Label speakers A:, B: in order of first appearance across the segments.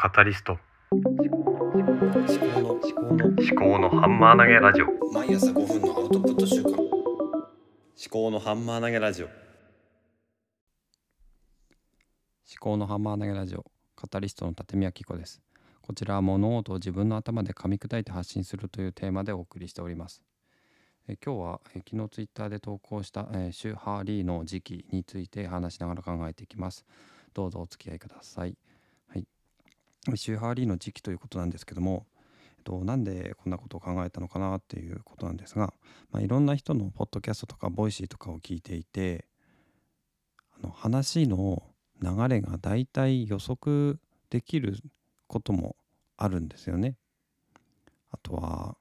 A: カタリスト。
B: 思考の思考の
A: 思考のハンマー投げラジオ。
B: 毎朝5分のアウトプット週間思考のハンマー投げラジオ。思考のハンマー投げラジオ。カタリストの立宮紀子です。こちらは物事を自分の頭で噛み砕いて発信するというテーマでお送りしております。え今日はえ昨日ツイッターで投稿した、えーシュ・ハーリーの時期について話しながら考えていきます。どうぞお付き合いくださいシュー・ハーリーの時期ということなんですけどもえっと、なんでこんなことを考えたのかなっていうことなんですが、まあ、いろんな人のポッドキャストとか Voicy とかを聞いていてあの話の流れがだいたい予測できることもあるんですよね。あとは、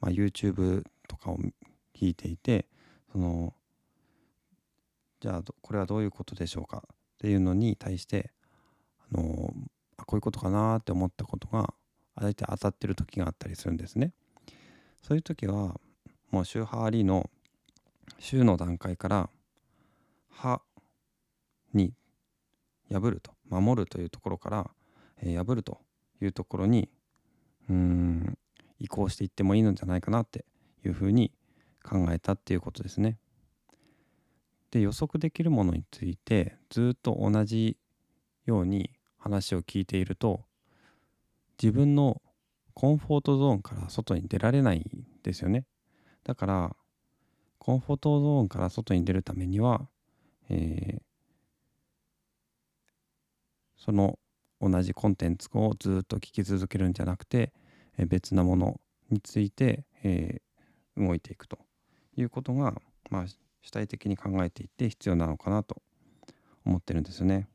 B: まあ、YouTube とかを聞いていてそのじゃあこれはどういうことでしょうかっていうのに対してあのあこういうことかなって思ったことが大体当たってる時があったりするんですね。そういう時はもう週ハーリーの週の段階から「は」に破ると守るというところから、えー破るというところにうん移行していってもいいのじゃないかなっていうふうに考えたっていうことですね。で予測できるものについてずっと同じように話を聞いていると自分のコンフォートゾーンから外に出られないんですよね。だからコンフォートゾーンから外に出るためには、えーその同じコンテンツをずっと聞き続けるんじゃなくて、え別なものについて、えー動いていくということが、まあ、主体的に考えていって必要なのかなと思ってるんですよね。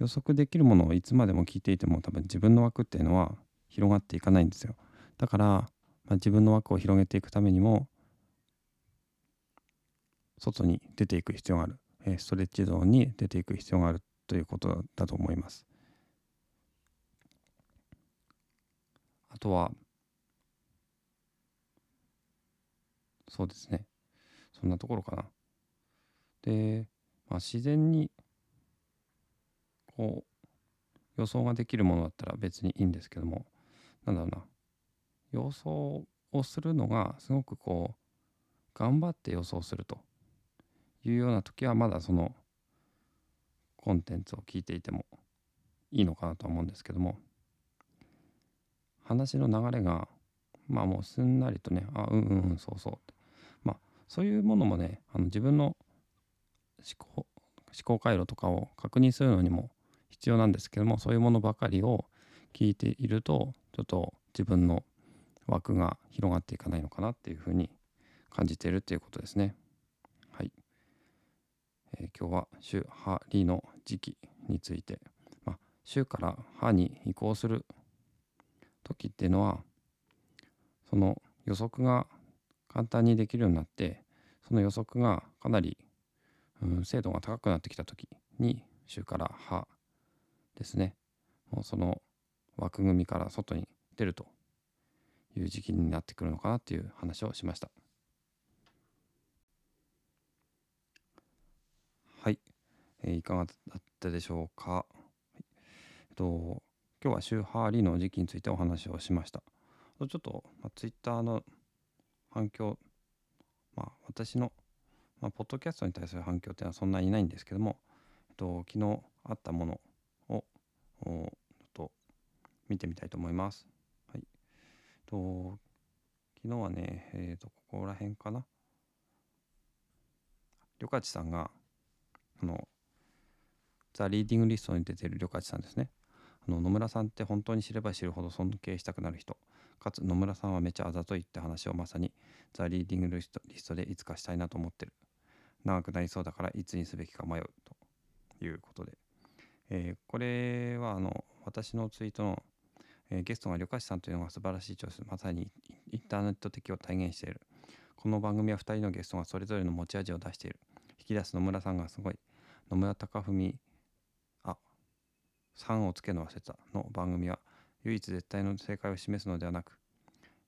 B: 予測できるものをいつまでも聞いていても多分自分の枠っていうのは広がっていかないんですよ。だから、まあ、自分の枠を広げていくためにも外に出ていく必要がある、えストレッチゾーンに出ていく必要があるということだと思います。あとはそうですねそんなところかな。で、まあ、自然にこう予想ができるものだったら別にいいんですけどもなんだろうな。予想をするのがすごくこう頑張って予想するというような時はまだそのコンテンツを聞いていてもいいのかなと思うんですけども話の流れがまあもうすんなりとねあうんうんうんそうそうまあそういうものもねあの自分の思考思考回路とかを確認するのにも必要なんですけどもそういうものばかりを聞いているとちょっと自分の枠が広がっていかないのかなっていうふうに感じているっていうことですね。はい。えー今日は週ハリの時期について、まあ、週からハに移行する時っていうのはその予測が簡単にできるようになってその予測がかなり、うん、精度が高くなってきた時に週からハですねもうその枠組みから外に出るという時期になってくるのかなっていう話をしました。はい、えーいかがだったでしょうか？はいえっと今日は週ハーリーの時期についてお話をしました。ちょっと、まあ、ツイッターの反響、まあ、私の、まあ、ポッドキャストに対する反響っていうのはそんなにないんですけども、えっと、昨日あったものと見てみたいと思います。はい。と、昨日はね、えっと、ここら辺かな。りょかちさんが、あの、ザ・リーディングリストに出てるりょかちさんですね。あの野村さんって本当に知れば知るほど尊敬したくなる人。かつ野村さんはめちゃあざといって話をまさにザ・リーディングリストリストでいつかしたいなと思ってる。長くなりそうだからいつにすべきか迷うということで。えーこれはあの私のツイートの、えーゲストがりょかしさんというのが素晴らしいチョイスまさにインターネット的を体現している。この番組は2人のゲストがそれぞれの持ち味を出している。引き出す野村さんがすごい。野村貴文。あ3をつけの忘れたの番組は唯一絶対の正解を示すのではなく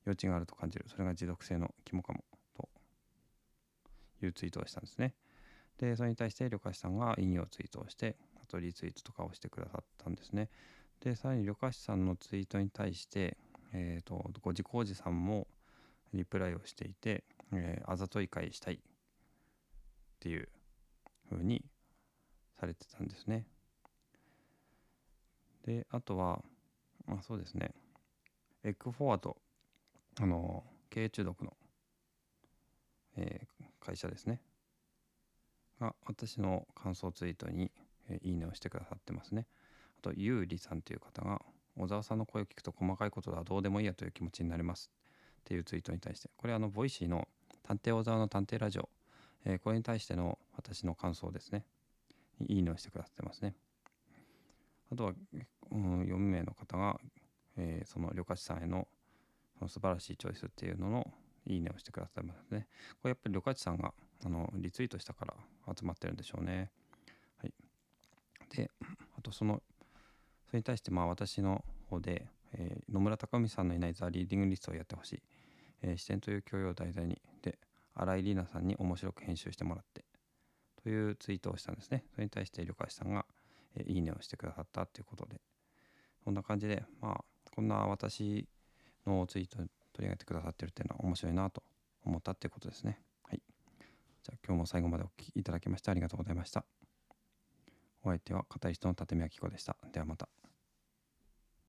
B: 余地があると感じる。それが持続性の肝かも。と。いうツイートをしたんですね。でそれに対して旅客士さんが引用ツイートをしてリツイートとかをしてくださったんですね。でさらに旅客士さんのツイートに対してえーと、ご自工事さんもリプライをしていて、えー、あざとい会したいっていう風にされてたんですね。であとはまあそうですね。エッグフォワードあの経営中毒の、えー、会社ですね。が私の感想ツイートに、え、いいねをしてくださってますね。あとゆうりさんという方が小沢さんの声を聞くと細かいことはどうでもいいやという気持ちになりますっていうツイートに対して。これあの Voicy の探偵小沢の探偵ラジオ、え、これに対しての私の感想ですね。いいねをしてくださってますね。あとは、うん、4名の方が、えー、その旅客士さんへのその素晴らしいチョイスっていうののいいねをしてくださってますね。これやっぱり旅客士さんがあのリツイートしたから集まってるんでしょうね。とそのそれに対してまあ私の方で、えー、野村隆美さんのいないザ・リーディングリストをやってほしい、えー、視点という教養を題材にで新井里奈さんに面白く編集してもらってというツイートをしたんですね。それに対して旅客さんが、えー、いいねをしてくださったということで。こんな感じでまあこんな私のツイート取り上げてくださってるっていうのは面白いなと思ったっていうことですね。はい。じゃあ今日も最後までお聴きいただきましてありがとうございました。お相手は片石との立見明子でした。ではまた。